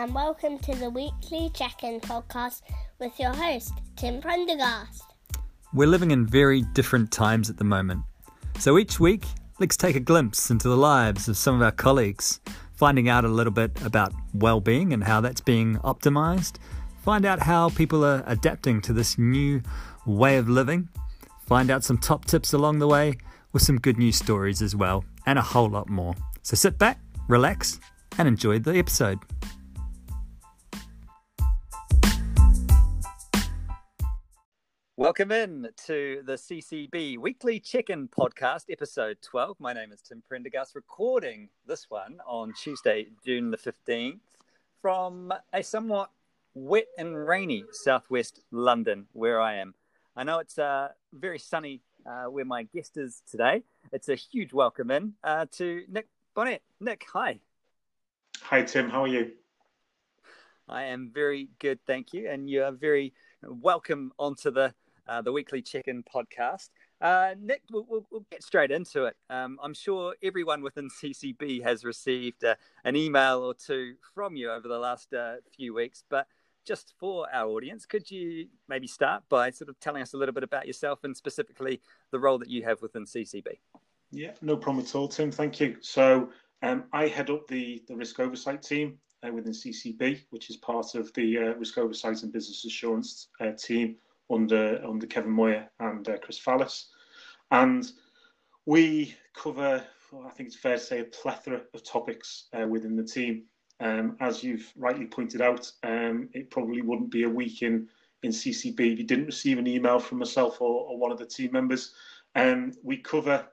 and welcome to the weekly check in podcast with your host, Tim Prendergast. We're living in very different times at the moment. So each week, let's take a glimpse into the lives of some of our colleagues, finding out a little bit about well being and how that's being optimized, find out how people are adapting to this new way of living, find out some top tips along the way with some good news stories as well, and a whole lot more. So sit back, relax, and enjoy the episode. Welcome in to the CCB Weekly Check-in Podcast, episode 12. My name is Tim Prendergast, recording this one on Tuesday, June the 15th, from a somewhat wet and rainy southwest London, where I am. I know it's uh, very sunny uh, where my guest is today. It's a huge welcome in uh, to Nick Bonnette. Nick, hi. Hi, Tim. How are you? I am very good, thank you. And you are very welcome onto the uh, the weekly check-in podcast. Uh, Nick, we'll, we'll, we'll, get straight into it. Um, I'm sure everyone within CCB has received uh, an email or two from you over the last uh, few weeks, but just for our audience, could you maybe start by sort of telling us a little bit about yourself and specifically the role that you have within CCB? Yeah, no problem at all, Tim. Thank you. So um, I head up the, the risk oversight team uh, within CCB, which is part of the uh, risk oversight and business assurance uh, team under under Kevin Moyer and uh, Chris Fallis, and we cover. I think it's fair to say a plethora of topics uh, within the team. Um, as you've rightly pointed out, um, it probably wouldn't be a week in in CCB if you didn't receive an email from myself or, or one of the team members. Um, we cover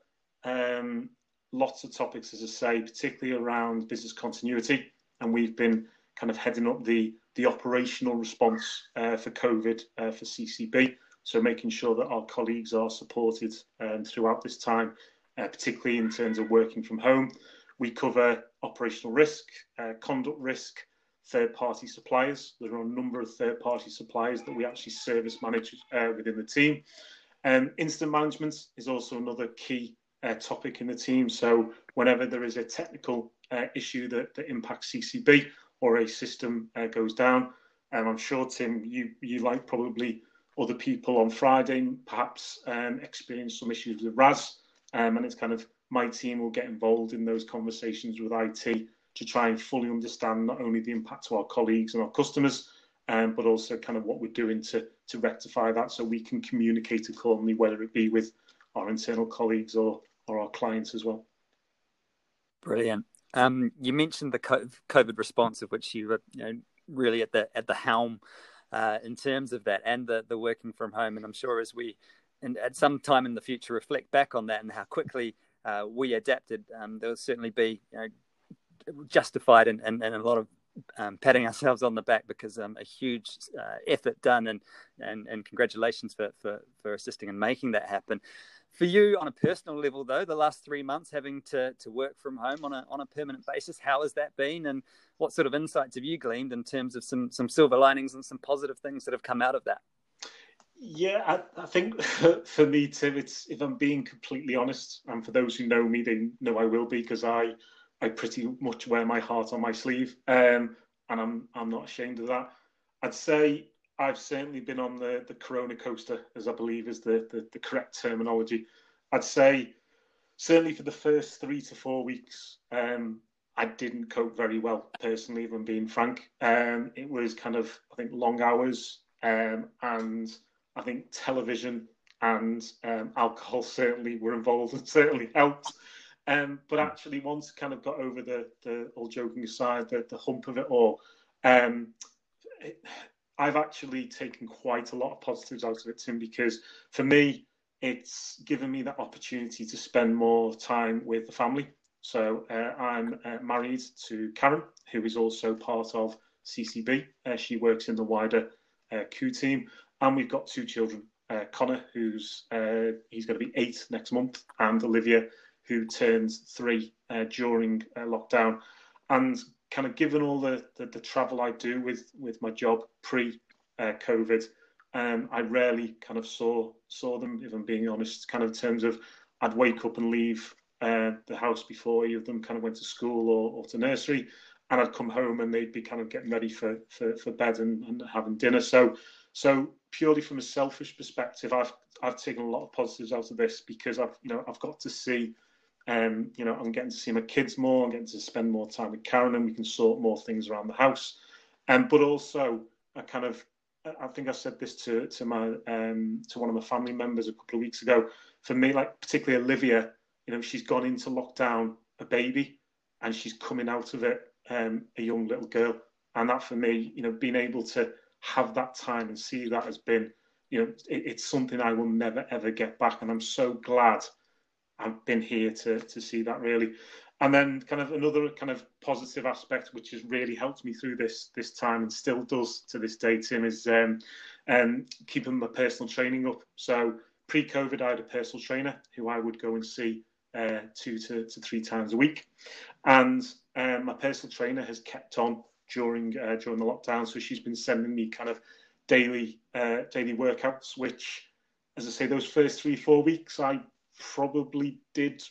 um, lots of topics, as I say, particularly around business continuity, and we've been kind of heading up the the operational response uh, for COVID uh, for CCB. So making sure that our colleagues are supported um, throughout this time, uh, particularly in terms of working from home. We cover operational risk, uh, conduct risk, third-party suppliers. There are a number of third-party suppliers that we actually service manage uh, within the team. Um, incident management is also another key uh, topic in the team. So whenever there is a technical issue that, that impacts CCB, or a system uh, goes down. And I'm sure, Tim, you, you like probably other people on Friday perhaps um, experience some issues with RAS. Um, and it's kind of my team will get involved in those conversations with IT to try and fully understand not only the impact to our colleagues and our customers, um, but also kind of what we're doing to, to rectify that so we can communicate accordingly, whether it be with our internal colleagues or, or our clients as well. Brilliant. Um, you mentioned the COVID response, of which you were you know, really at the at the helm uh, in terms of that, and the the working from home. And I'm sure as we, and at some time in the future, reflect back on that and how quickly uh, we adapted, um, there will certainly be you know, justified and, and, and a lot of um, patting ourselves on the back because um, a huge uh, effort done and, and and congratulations for, for for assisting and making that happen. For you, on a personal level, though, the last three months having to, to work from home on a on a permanent basis, how has that been, and what sort of insights have you gleaned in terms of some some silver linings and some positive things that have come out of that? Yeah, I, I think for me, Tim, it's if I'm being completely honest, and for those who know me, they know I will be because I I pretty much wear my heart on my sleeve, um, and I'm I'm not ashamed of that. I'd say I've certainly been on the, the Corona coaster, as I believe is the, the, the correct terminology. I'd say certainly for the first three to four weeks, um, I didn't cope very well personally, if I'm being frank. Um, it was kind of, I think, long hours um, and I think television and um, alcohol certainly were involved and certainly helped. Um, but actually, once kind of got over the, the all joking aside, the, the hump of it all, um, it, I've actually taken quite a lot of positives out of it, Tim, because for me, it's given me that opportunity to spend more time with the family. So uh, I'm uh, married to Karen, who is also part of CCB. Uh, she works in the wider uh, Q team, and we've got two children. Uh, Connor, who's uh, he's going to be eight next month, and Olivia, who turns three during lockdown. And kind of given all the, the, the travel I do with with my job pre uh, COVID, um, I rarely kind of saw saw them. If I'm being honest, kind of in terms of I'd wake up and leave uh, the house before either of them kind of went to school or, or to nursery, and I'd come home and they'd be kind of getting ready for for, for bed and, and having dinner. So so purely from a selfish perspective, I've I've taken a lot of positives out of this because I've you know I've got to see. Um, you know, I'm getting to see my kids more. I'm getting to spend more time with Karen, and we can sort more things around the house. Um, but also, I kind of, I think I said this to to my um, to one of my family members a couple of weeks ago. For me, like particularly Olivia, you know, she's gone into lockdown a baby, and she's coming out of it um, a young little girl. And that for me, you know, being able to have that time and see that has been, you know, it, it's something I will never ever get back. And I'm so glad I've been here to to see that really. And then kind of another kind of positive aspect which has really helped me through this this time and still does to this day, Tim, is um, um, keeping my personal training up. So pre-COVID, I had a personal trainer who I would go and see uh, two to, to three times a week, and um, my personal trainer has kept on during uh, during the lockdown, so she's been sending me kind of daily uh, daily workouts. Which, as I say, those first three four weeks, I probably did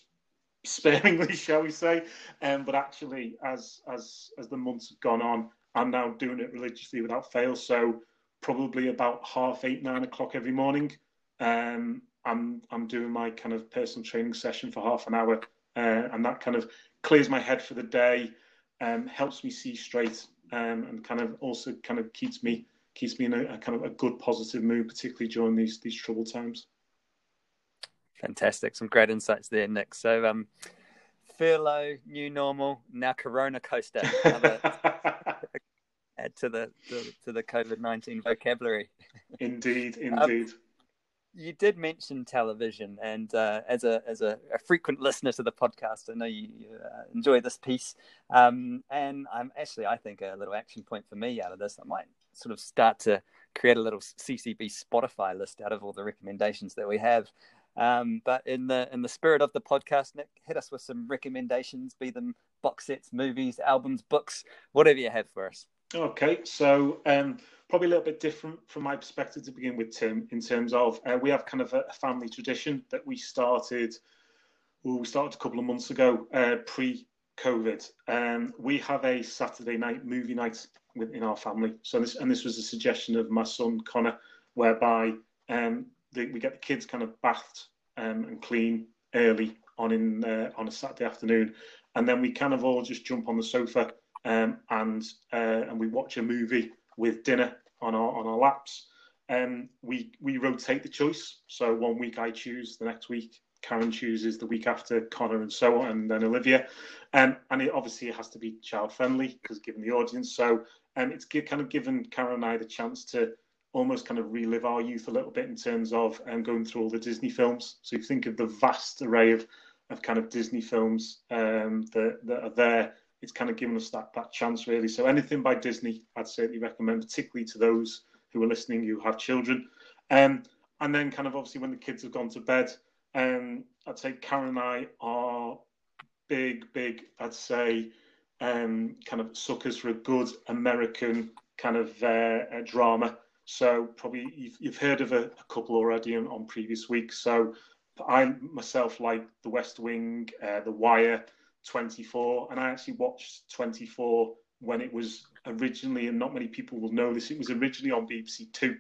sparingly, shall we say? Um, but actually, as as as the months have gone on, I'm now doing it religiously without fail. So probably about half eight nine o'clock every morning. Um, I'm I'm doing my kind of personal training session for half an hour, uh, and that kind of clears my head for the day, um, helps me see straight, um, and kind of also kind of keeps me keeps me in a, a, kind of a good positive mood, particularly during these these troubled times. Fantastic, some great insights there, Nick. So, um, furlough, new normal, now Corona coaster. add to the to, to the COVID nineteen vocabulary. Indeed, indeed. Um, you did mention television, and uh, as a as a, a, frequent listener to the podcast, I know you, you uh, enjoy this piece. Um, and I'm actually, I think, a little action point for me out of this. I might sort of start to create a little CCB Spotify list out of all the recommendations that we have. Um, but in the in the spirit of the podcast, Nick, hit us with some recommendations, be them box sets, movies, albums, books, whatever you have for us. Okay, so um, probably a little bit different from my perspective to begin with, Tim, in terms of uh, we have kind of a family tradition that we started. Well, we started a couple of months ago, uh, pre-COVID. Um, we have a Saturday night movie night within our family. So this and this was a suggestion of my son Connor, whereby um, we get the kids kind of bathed um, and clean early on in uh, on a Saturday afternoon, and then we kind of all just jump on the sofa um, and uh, and we watch a movie with dinner on our on our laps. Um, we we rotate the choice. So one week I choose, the next week Karen chooses, the week after Connor, and so on, and then Olivia. Um, and it obviously it has to be child friendly because given the audience. So um, it's kind of given Karen and I the chance to almost kind of relive our youth a little bit in terms of um, going through all the Disney films. So you think of the vast array of of kind of Disney films um, that that are there it's kind of given us that that chance really. So anything by Disney, I'd certainly recommend, particularly to those who are listening who have children. Um, and then kind of obviously when the kids have gone to bed, um, I'd say Karen and I are big, big, I'd say, um, kind of suckers for a good American kind of uh, drama. So probably you've, you've heard of a, a couple already on, on, previous weeks. So I myself like The West Wing, uh, The Wire, 24, and I actually watched 24 when it was originally, and not many people will know this, it was originally on BBC Two.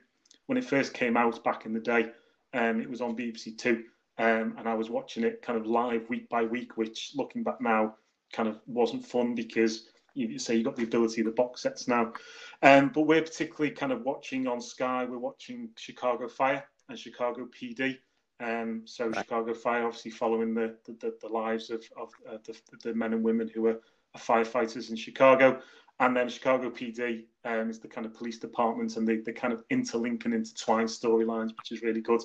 When it first came out back in the day, um, it was on BBC Two, um, and I was watching it kind of live week by week, which looking back now kind of wasn't fun because you say you've got the ability of the box sets now. Um, but we're particularly kind of watching on Sky, we're watching Chicago Fire and Chicago PD. Um, so right. Chicago Fire, obviously following the the, the lives of, of uh, the, the, men and women who are, are, firefighters in Chicago, and then Chicago PD um, is the kind of police department, and they, they kind of interlink and intertwine storylines, which is really good.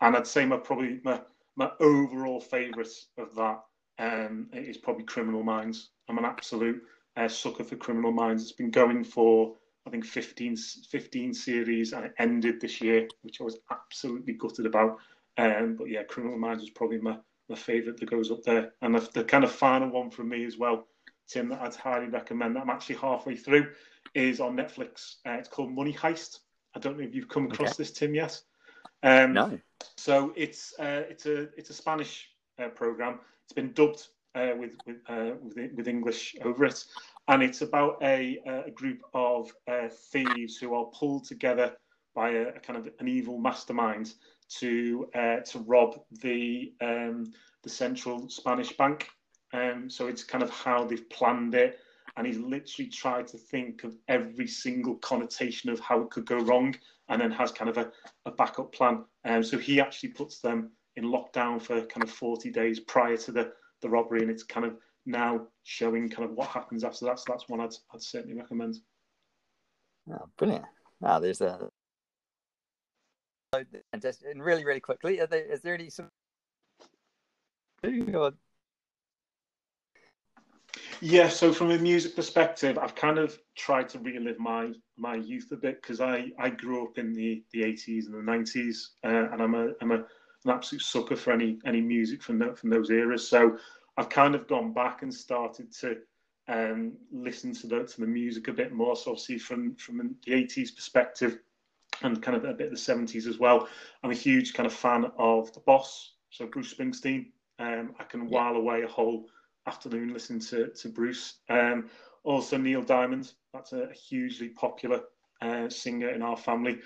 And I'd say my probably my my overall favourite of that um, is probably Criminal Minds. I'm an absolute uh, sucker for Criminal Minds. It's been going for I think 15, 15 series, and it ended this year, which I was absolutely gutted about. Um, but yeah, Criminal Minds is probably my, my favourite that goes up there. And the, the, kind of final one from me as well, Tim, that I'd highly recommend. That I'm actually halfway through, is on Netflix. Uh, it's called Money Heist. I don't know if you've come across okay. this, Tim, yet. Um, no. So it's uh, it's a it's a Spanish uh, program. It's been dubbed uh, with with, uh, with, with English over it, and it's about a, a group of uh, thieves who are pulled together by a, a, kind of an evil mastermind to uh, to rob the um, the central Spanish bank. Um, so it's kind of how they've planned it, and he's literally tried to think of every single connotation of how it could go wrong, and then has kind of a, a backup plan. Um, so he actually puts them in lockdown for kind of 40 days prior to the, the robbery, and it's kind of now showing kind of what happens after that. So that's one I'd, I'd certainly recommend. Oh, brilliant! Wow, there's a and just and really, really quickly, there, is there any yeah, so from a music perspective, I've kind of tried to relive my my youth a bit because I, I grew up in the, the 80s and the 90s, uh, and I'm a I'm a an absolute sucker for any any music from the, from those eras. So I've kind of gone back and started to um, listen to the to the music a bit more. So obviously from from the 80s perspective, and kind of a bit of the 70s as well. I'm a huge kind of fan of The Boss, so Bruce Springsteen. Um, I can while away a whole afternoon listening to, to Bruce. Um, also, Neil Diamond, that's a hugely popular uh, singer in our family.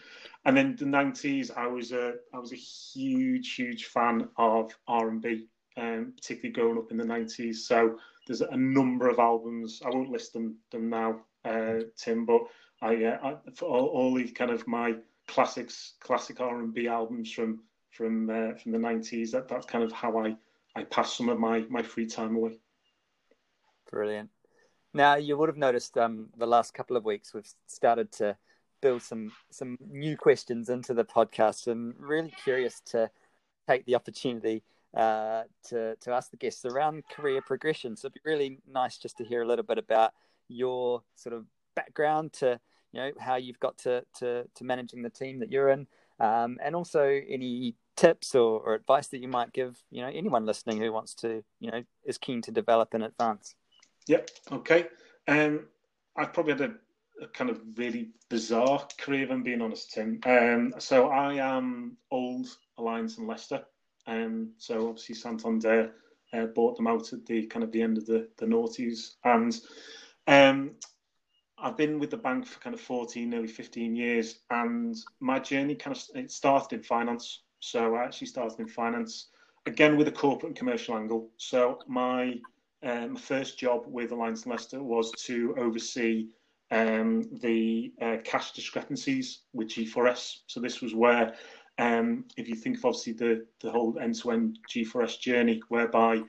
And then the 90s, I was a, I was a huge, huge fan of R&B, um, particularly growing up in the 90s. So there's a number of albums. I won't list them, them now, uh, Tim, but I, uh, I for all, all the kind of my classics, classic R and B albums from from uh, from the nineties. That that's kind of how I I pass some of my my free time away. Brilliant. Now you would have noticed um, the last couple of weeks we've started to build some some new questions into the podcast, and really curious to take the opportunity uh, to to ask the guests around career progression. So it'd be really nice just to hear a little bit about your sort of background to you know how you've got to to, to managing the team that you're in, um, and also any tips or, or advice that you might give you know anyone listening who wants to you know is keen to develop in advance. Yep. Okay. Um, I've probably had a, a, kind of really bizarre career, if I'm being honest, Tim. Um, so I am old Alliance and Leicester. Um, so obviously Santander uh, bought them out at the kind of the end of the, the noughties. And um, I've been with the bank for kind of 14, nearly 15 years, and my journey kind of it started in finance. So I actually started in finance again with a corporate and commercial angle. So my um, my first job with Alliance and Leicester was to oversee um, the uh, cash discrepancies with G4S. So this was where, um, if you think of obviously the the whole end-to-end G4S journey, whereby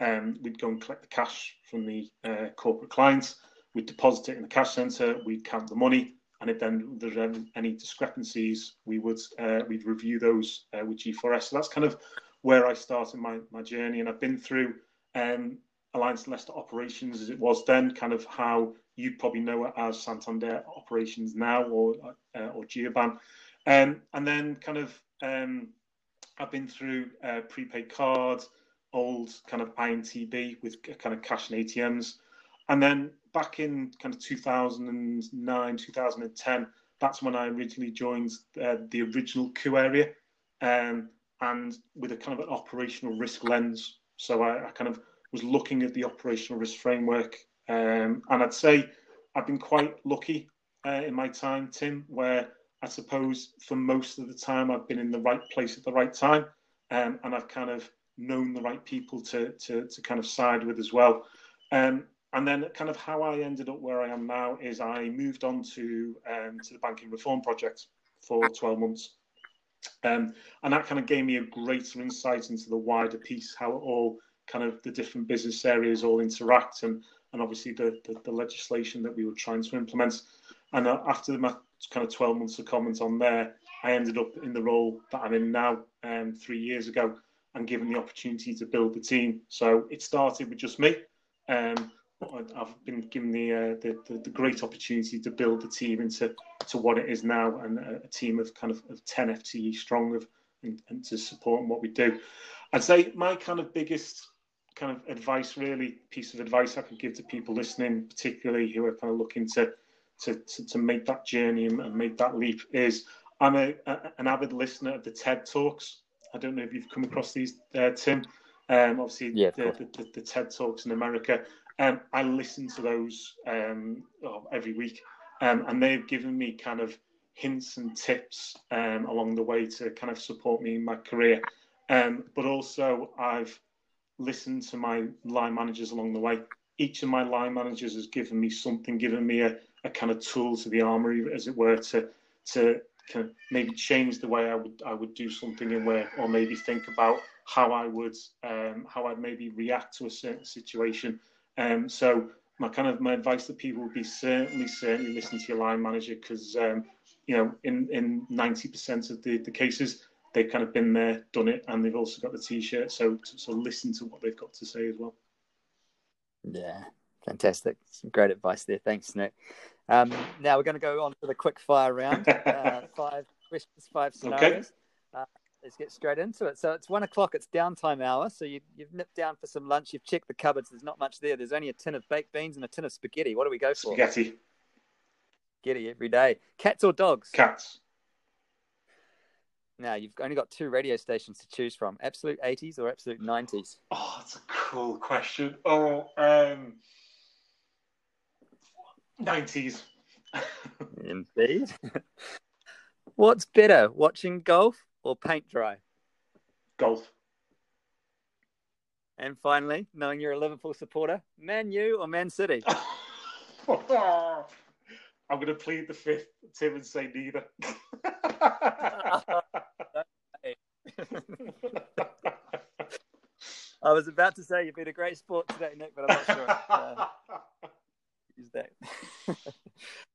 um, we'd go and collect the cash from the uh, corporate clients We'd deposit it in the cash centre, we'd count the money, and if then there's any discrepancies, we would uh, we'd review those uh, with G4S. So that's kind of where I started my, my journey, and I've been through um, Alliance Leicester operations as it was then, kind of how you'd probably know it as Santander operations now or uh, or Gioban, um, and then kind of um, I've been through uh, prepaid cards, old kind of INTB with kind of cash and ATMs, and then back in kind of 2009, 2010, that's when I originally joined uh, the original coup area, um, and with a kind of an operational risk lens. So I, I kind of was looking at the operational risk framework, um, and I'd say I've been quite lucky uh, in my time, Tim, where I suppose for most of the time I've been in the right place at the right time, um, and I've kind of known the right people to to, to kind of side with as well. Um, and then kind of how I ended up where I am now is I moved on to um, to the banking reform project for 12 months. Um, and that kind of gave me a greater insight into the wider piece, how all kind of the different business areas all interact and, and obviously the, the, the legislation that we were trying to implement. And uh, after my kind of 12 months of comments on there, I ended up in the role that I'm in now um, three years ago and given the opportunity to build the team. So it started with just me. Um, I've been given the, uh, the, the, the great opportunity to build the team into to what it is now, and a, a team of kind of, of ten FTE strong of and, and to support what we do. I'd say my kind of biggest kind of advice, really piece of advice I could give to people listening, particularly who are kind of looking to to to, to make that journey and, and make that leap, is I'm a, a, an avid listener of the TED Talks. I don't know if you've come across these, uh, Tim. Um, obviously, yeah, the, the, the, the, TED Talks in America. Um, I listen to those um, oh, every week, um, and they've given me kind of hints and tips um, along the way to kind of support me in my career. Um, but also, I've listened to my line managers along the way. Each of my line managers has given me something, given me a, a kind of tool to the armory, as it were, to to kind of maybe change the way I would I would do something in where, or maybe think about how I would um, how I'd maybe react to a certain situation. Um, so my kind of my advice to people would be certainly certainly listen to your line manager because um, you know in in ninety percent of the the cases they've kind of been there, done it, and they've also got the t-shirt. So so listen to what they've got to say as well. Yeah, fantastic. Some great advice there. Thanks, Nick. Um, now we're going to go on to the quick fire round. Uh, five questions, five scenarios. Okay. Uh, let's get straight into it. So it's one o'clock. It's downtime hour. So you, have nipped down for some lunch. You've checked the cupboards. There's not much there. There's only a tin of baked beans and a tin of spaghetti. What do we go for? Spaghetti. Spaghetti every day. Cats or dogs? Cats. Now you've only got two radio stations to choose from: Absolute 80s or Absolute 90s. Oh, that's a cool question. Oh, um, 90s. Indeed. What's better, watching golf or paint dry? Golf. And finally, knowing you're a Liverpool supporter, Man U or Man City? I'm going to plead the fifth, Tim, and say neither. I was about to say you've been a great sport today, Nick, but I'm not sure. Uh, use that.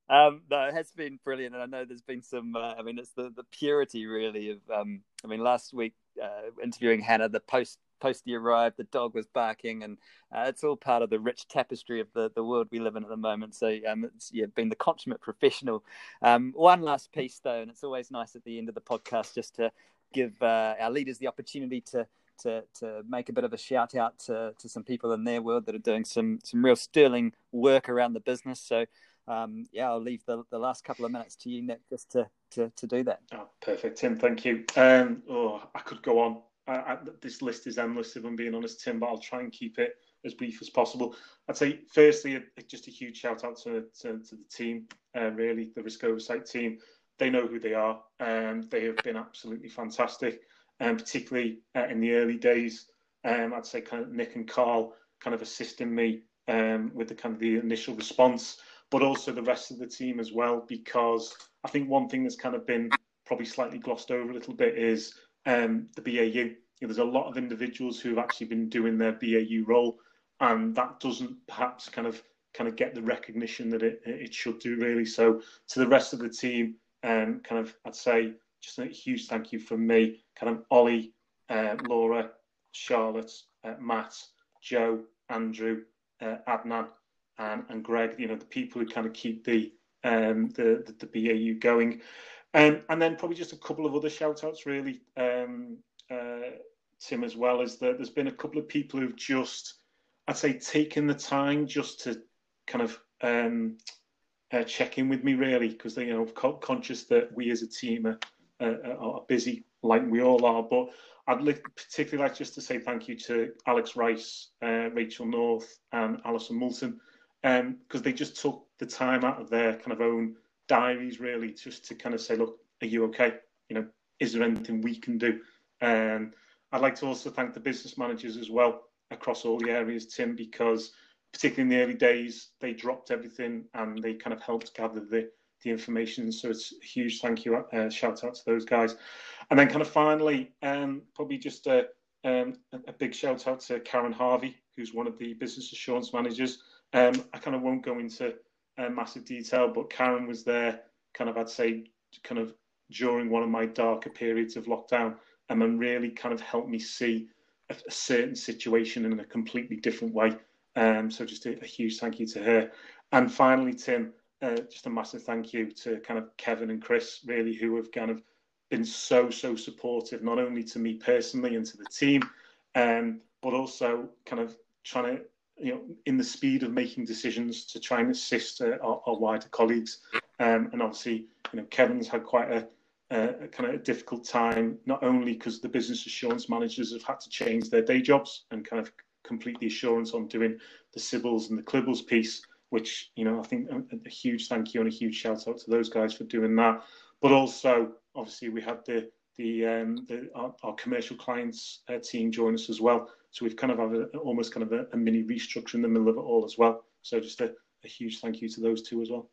um, no, it has been brilliant, and I know there's been some. Uh, I mean, it's the the purity really of. Um, I mean, last week uh, interviewing Hannah, the post post he arrived, the dog was barking, and uh, it's all part of the rich tapestry of the, the world we live in at the moment. So um, it's yeah, been the consummate professional. Um, one last piece though, and it's always nice at the end of the podcast just to give uh, our leaders the opportunity to to to make a bit of a shout out to to some people in their world that are doing some some real sterling work around the business. So. Um, yeah, I'll leave the, the last couple of minutes to you, Nick, just to, to, to do that. Oh, perfect, Tim. Thank you. Um, oh, I could go on. I, I, this list is endless, if I'm being honest, Tim, but I'll try and keep it as brief as possible. I'd say, firstly, just a huge shout out to, to, to the team, uh, really, the risk oversight team. They know who they are, and they have been absolutely fantastic and um, particularly uh, in the early days. Um, I'd say kind of Nick and Carl kind of assisting me um, with the kind of the initial response, but also the rest of the team as well. Because I think one thing that's kind of been probably slightly glossed over a little bit is um, the BAU. You know, there's a lot of individuals who have actually been doing their BAU role, and that doesn't perhaps kind of kind of get the recognition that it it should do really. So to the rest of the team, um, kind of I'd say just a huge thank you from me, kind of Ollie, uh, Laura, Charlotte, uh, Matt, Joe, Andrew, uh, Adnan, and, and Greg. You know the people who kind of keep the um, the, the, the BAU going, um, and then probably just a couple of other shout outs really, um, uh, Tim as well. Is that there's been a couple of people who've just, I'd say, taken the time just to kind of um, uh, check in with me really because they you know conscious that we as a team are are busy like we all are. But I'd like, particularly like just to say thank you to Alex Rice, uh, Rachel North, and Alison Moulton, because um, they just took the time out of their kind of own diaries, really, just to kind of say, look, are you okay? You know, is there anything we can do? And um, I'd like to also thank the business managers as well across all the areas, Tim, because particularly in the early days, they dropped everything and they kind of helped gather the the information. So it's a huge thank you, uh, shout out to those guys. And then kind of finally, um, probably just a, um, a big shout out to Karen Harvey, who's one of the business assurance managers. Um, I kind of won't go into uh, massive detail, but Karen was there, kind of, I'd say, kind of during one of my darker periods of lockdown, and then really kind of helped me see a, a certain situation in a completely different way. Um, so just a, a huge thank you to her. And finally, Tim, uh, just a massive thank you to kind of Kevin and Chris, really, who have kind of been so so supportive, not only to me personally and to the team, um, but also kind of trying to you know in the speed of making decisions to try and assist uh, our, our, wider colleagues. Um, and obviously, you know, Kevin's had quite a, a kind of a difficult time, not only because the business assurance managers have had to change their day jobs and kind of complete the assurance on doing the Sybils and the Clibbles piece, which, you know, I think a, a, huge thank you and a huge shout out to those guys for doing that. But also, obviously, we had the the, um, the our, our, commercial clients uh, team join us as well. So we've kind of have a, almost kind of a, a, mini restructure in the middle of it all as well. So just a, a huge thank you to those two as well.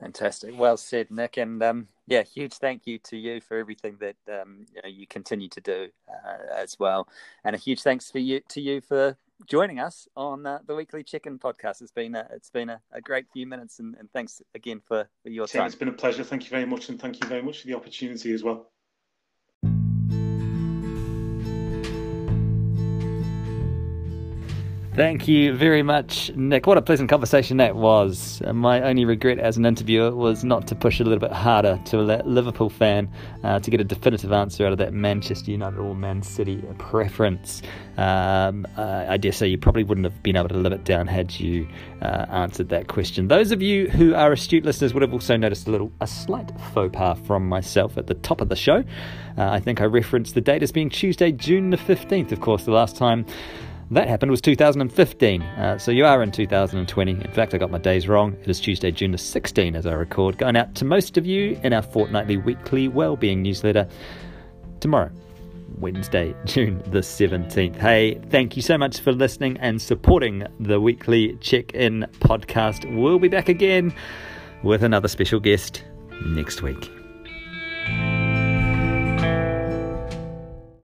Fantastic. Well said, Nick. And um, yeah, huge thank you to you for everything that um, you, know, you, continue to do uh, as well. And a huge thanks for you to you for joining us on uh, the weekly Check-In podcast. It's been a, it's been a, a great few minutes, and, and thanks again for, for your Tim, time. It's been a pleasure. Thank you very much, and thank you very much for the opportunity as well. Thank you very much, Nick. What a pleasant conversation that was. My only regret as an interviewer was not to push a little bit harder to a Liverpool fan uh, to get a definitive answer out of that Manchester United or Man City preference. Um, uh, I dare say you probably wouldn't have been able to live it down had you uh, answered that question. Those of you who are astute listeners would have also noticed a little, a slight faux pas from myself at the top of the show. Uh, I think I referenced the date as being Tuesday, June the 15th. Of course, the last time that happened was 2015. Uh, so you are in 2020. In fact, I got my days wrong. It is Tuesday, June the 16th as I record. Going out to most of you in our fortnightly weekly well-being newsletter tomorrow. Wednesday, June the 17th. Hey, thank you so much for listening and supporting the weekly check in podcast. We'll be back again with another special guest next week.